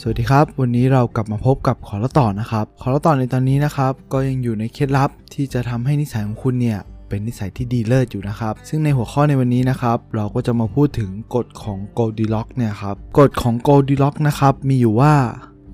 สวัสดีครับ วันนี้เรากลับมาพบกับขอละต่อนะครับ ขอละต่อในตอนนี้นะครับ ก็ยังอยู่ในเคล็ดลับที่จะทำให้นิสัยของคุณเนี่ยเป็นนิสัยที่ดีเลิศอยู่นะครับ ซึ่งในหัวข้อในวันนี้นะครับ เราก็จะมาพูดถึงกฎของ Goldilocks เนี่ยครับกฎของ Goldilocks นะครับมีอยู่ว่า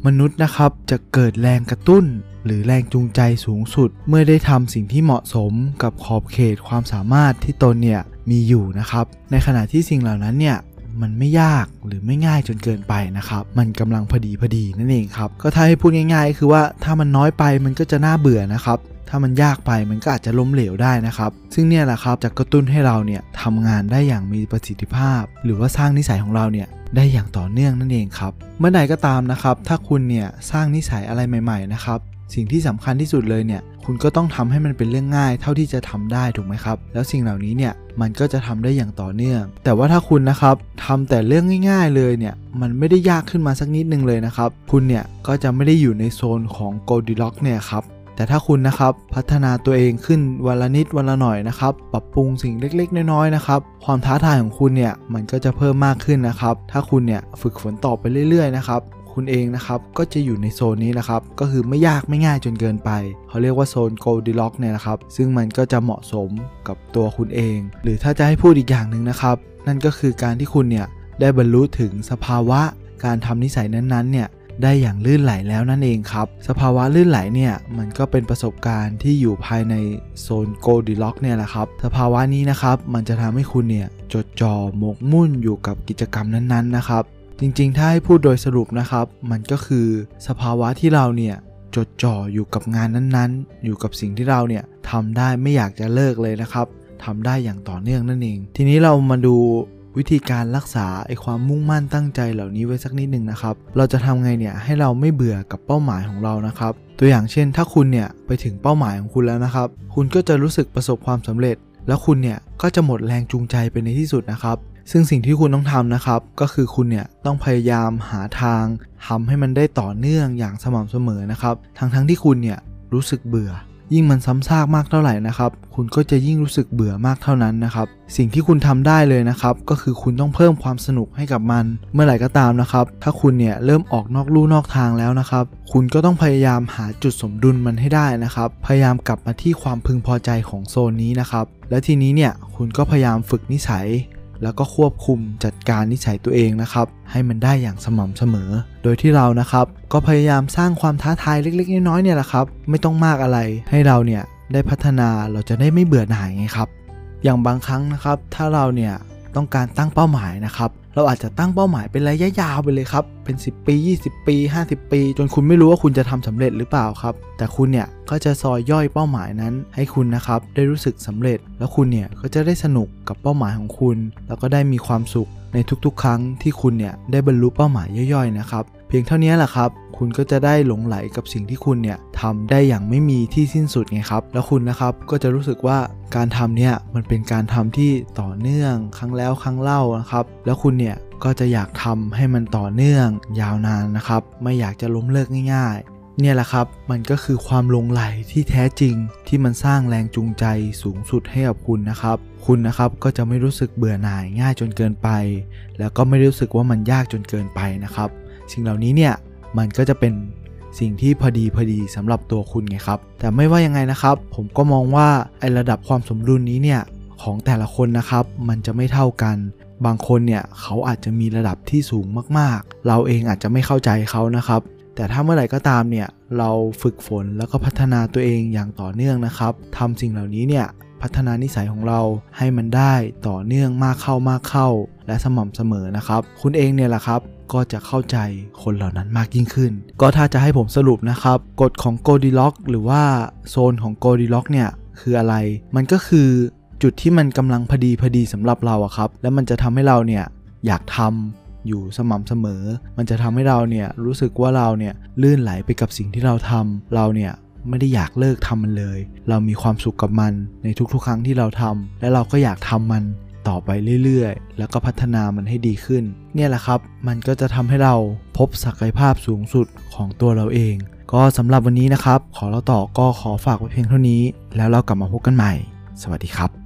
มนุษย์นะครับจะเกิดแรงกระตุ้น หรือแรงจูงใจสูงสุด เมื่อได้ทำสิ่งที่เหมาะสมกับขอบเขตความสามารถที่ตนเนี่ยมีอยู่นะครับ ในขณะที่สิ่งเหล่านั้นเนี่ย มันไม่ยากหรือไม่ง่ายจนเกินไปนะครับ มันกำลังพอดีพอดีนั่นเองครับ ก็ถ้าให้พูดง่าย ๆ คือว่าถ้ามันน้อยไปมันก็จะน่าเบื่อนะครับถ้ามันยากไปมันก็อาจจะล้มเหลวได้นะครับ ซึ่งเนี่ยแหละครับจะกระตุ้นให้เราเนี่ยทำงานได้อย่างมีประสิทธิภาพ หรือว่าสร้างนิสัยของเราเนี่ยได้อย่างต่อเนื่องนั่นเองครับ เมื่อใดก็ตามนะครับ ถ้าคุณเนี่ยสร้างนิสัยอะไรใหม่ ๆ นะครับ สิ่งที่สำคัญที่สุดเลยเนี่ย คุณก็ต้องทำให้มันเป็นเรื่องง่าย เท่าที่จะทำได้ถูกไหมครับ แล้วสิ่งเหล่านี้เนี่ยมันก็จะทำได้อย่างต่อเนื่อง แต่ว่าถ้าคุณนะครับทำแต่เรื่องง่าย ๆ เลยเนี่ย มันไม่ได้ยากขึ้นมาสักนิดนึงเลยนะครับ คุณเนี่ยก็จะไม่ได้อยู่ในโซนของ Goldilocks เนี่ยครับแต่ถ้าคุณนะครับพัฒนาตัวเองขึ้นวันละนิดวันละหน่อยนะครับ ปรับปรุงสิ่งเล็กๆ น้อยๆนะครับความท้าทายของคุณเนี่ยมันก็จะเพิ่มมากขึ้นนะครับ ถ้าคุณเนี่ยฝึกฝนต่อไปเรื่อยๆนะครับ คุณเองนะครับก็จะอยู่ในโซนนี้นะครับก็คือไม่ยากไม่ง่ายจนเกินไปเขาเรียกว่าโซน Goldilocks เนี่ยนะครับซึ่งมันก็จะเหมาะสมกับตัวคุณเอง หรือถ้าจะให้พูดอีกอย่างหนึ่งนะครับ นั่นก็คือการที่คุณเนี่ยได้บรรลุถึงสภาวะการทำนิสัยนั้นๆเนี่ยได้อย่างลื่นไหลแล้วนั่นเองครับ สภาวะลื่นไหลเนี่ยมันก็เป็นประสบการณ์ที่อยู่ภายในโซน Goldilocks เนี่ยแหละครับ สภาวะนี้นะครับมันจะทำให้คุณเนี่ยจดจ่อหมกมุ่นอยู่กับกิจกรรมนั้นๆนะครับ จริงๆ ถ้าให้พูดโดยสรุปนะครับ มันก็คือสภาวะที่เราเนี่ยจดจ่ออยู่กับงานนั้นๆ อยู่กับสิ่งที่เราเนี่ยทำได้ไม่อยากจะเลิกเลยนะครับทำได้อย่างต่อเนื่องนั่นเอง ทีนี้เรามาดูวิธีการรักษาไอความมุ่งมั่นตั้งใจเหล่านี้ไว้สักนิดหนึ่งนะครับ เราจะทำไงเนี่ยให้เราไม่เบื่อกับเป้าหมายของเรานะครับ ตัวอย่างเช่น ถ้าคุณเนี่ยไปถึงเป้าหมายของคุณแล้วนะครับ คุณก็จะรู้สึกประสบความสำเร็จ แล้วคุณเนี่ยก็จะหมดแรงจูงใจไปในที่สุดนะครับ ซึ่งสิ่งที่คุณต้องทำนะครับ ก็คือคุณเนี่ยต้องพยายามหาทางทำให้มันได้ต่อเนื่องอย่างสม่ำเสมอนะครับ ทั้งๆทที่คุณเนี่ยรู้สึกเบื่อ ยิ่งมันซ้ำซากมากเท่าไหร่นะครับ คุณก็จะยิ่งรู้สึกเบื่อมากเท่านั้นนะครับ สิ่งที่คุณทำได้เลยนะครับ ก็คือคุณต้องเพิ่มความสนุกให้กับมัน เมื่อไหร่ก็ตามนะครับ ถ้าคุณเนี่ยเริ่มออกนอกลู่นอกทางแล้วนะครับ คุณก็ต้องพยายามหาจุดสมดุลมันให้ได้นะครับ พยายามกลับมาที่ความพึงพอใจของโซนนี้นะครับ และทีนี้เนี่ยคุณก็พยายามฝึกนิสัย แล้วก็ควบคุมจัดการนิสัยตัวเองนะครับ ให้มันได้อย่างสม่ำเสมอ โดยที่เรานะครับ ก็พยายามสร้างความท้าทายเล็ก ๆ น้อยๆเนี่ยแหละครับ ไม่ต้องมากอะไร ให้เราเนี่ยได้พัฒนาเราจะได้ไม่เบื่อหน่ายไงครับ อย่างบางครั้งนะครับ ถ้าเราเนี่ยต้องการตั้งเป้าหมายนะครับเราอาจจะตั้งเป้าหมายเป็นระยะยาวไปเลยครับ เป็น 10 ปี 20 ปี 50 ปี จนคุณไม่รู้ว่าคุณจะทำสำเร็จหรือเปล่าครับ แต่คุณเนี่ยก็จะซอยย่อยเป้าหมายนั้น ให้คุณนะครับได้รู้สึกสำเร็จ แล้วคุณเนี่ยก็จะได้สนุกกับเป้าหมายของคุณ แล้วก็ได้มีความสุขในทุกๆ ครั้งที่คุณเนี่ยได้บรรลุเป้าหมายย่อยๆนะครับ เพียงเท่านี้แหละครับ คุณก็จะได้หลงไหลกับสิ่งที่คุณเนี่ยทำได้อย่างไม่มีที่สิ้นสุดไงครับ แล้วคุณนะครับก็จะรู้สึกว่าการทำเนี่ยมันเป็นการทำที่ต่อเนื่องครั้งแล้วครั้งเล่านะครับ แล้วคุณเนี่ย ก็จะอยากทำให้มันต่อเนื่อง ยาวนานนะครับ ไม่อยากจะล้มเลิกง่าย ๆ เนี่ยแหละครับ มันก็คือความลงไหลที่แท้จริง ที่มันสร้างแรงจูงใจสูงสุดให้กับคุณนะครับ คุณนะครับก็จะไม่รู้สึกเบื่อหน่ายง่ายจนเกินไป แล้วก็ไม่รู้สึกว่ามันยากจนเกินไปนะครับ สิ่งเหล่านี้เนี่ยมันก็จะเป็นสิ่งที่พอดีพอดีสำหรับตัวคุณไงครับ แต่ไม่ว่ายังไงนะครับ ผมก็มองว่าไอระดับความสมดุลนี้เนี่ยของแต่ละคนนะครับ มันจะไม่เท่ากัน บางคนเนี่ยเขาอาจจะมีระดับที่สูงมากๆ เราเองอาจจะไม่เข้าใจเขานะครับ แต่ถ้าเมื่อไหร่ก็ตามเนี่ยเราฝึกฝนแล้วก็พัฒนาตัวเองอย่างต่อเนื่องนะครับทำสิ่งเหล่านี้เนี่ยพัฒนานิสัยของเราให้มันได้ต่อเนื่องมากเข้ามากเข้า และสม่ำเสมอนะครับ คุณเองเนี่ยแหละครับก็จะเข้าใจคนเหล่านั้นมากยิ่งขึ้น ก็ถ้าจะให้ผมสรุปนะครับ กฎของ Goldilocks หรือว่าโซนของ Goldilocks เนี่ยคืออะไร มันก็คือ จุดที่มันกำลังพอดีพอดีสำหรับเราอะครับ แล้วมันจะทำให้เราเนี่ยอยากทำอยู่สม่ำเสมอ มันจะทำให้เราเนี่ยรู้สึกว่าเราเนี่ยลื่นไหลไปกับสิ่งที่เราทำเราเนี่ยไม่ได้อยากเลิกทำมันเลย เรามีความสุขกับมันในทุกๆ ครั้งที่เราทำและเราก็อยากทำมันต่อไปเรื่อยๆ แล้วก็พัฒนามันให้ดีขึ้น เนี่ยแหละครับ มันก็จะทำให้เราพบศักยภาพสูงสุดของตัวเราเอง ก็สำหรับวันนี้นะครับ ขอเราต่อก็ขอฝากไว้เพียงเท่านี้ แล้วเรากลับมาพบกันใหม่ สวัสดีครับ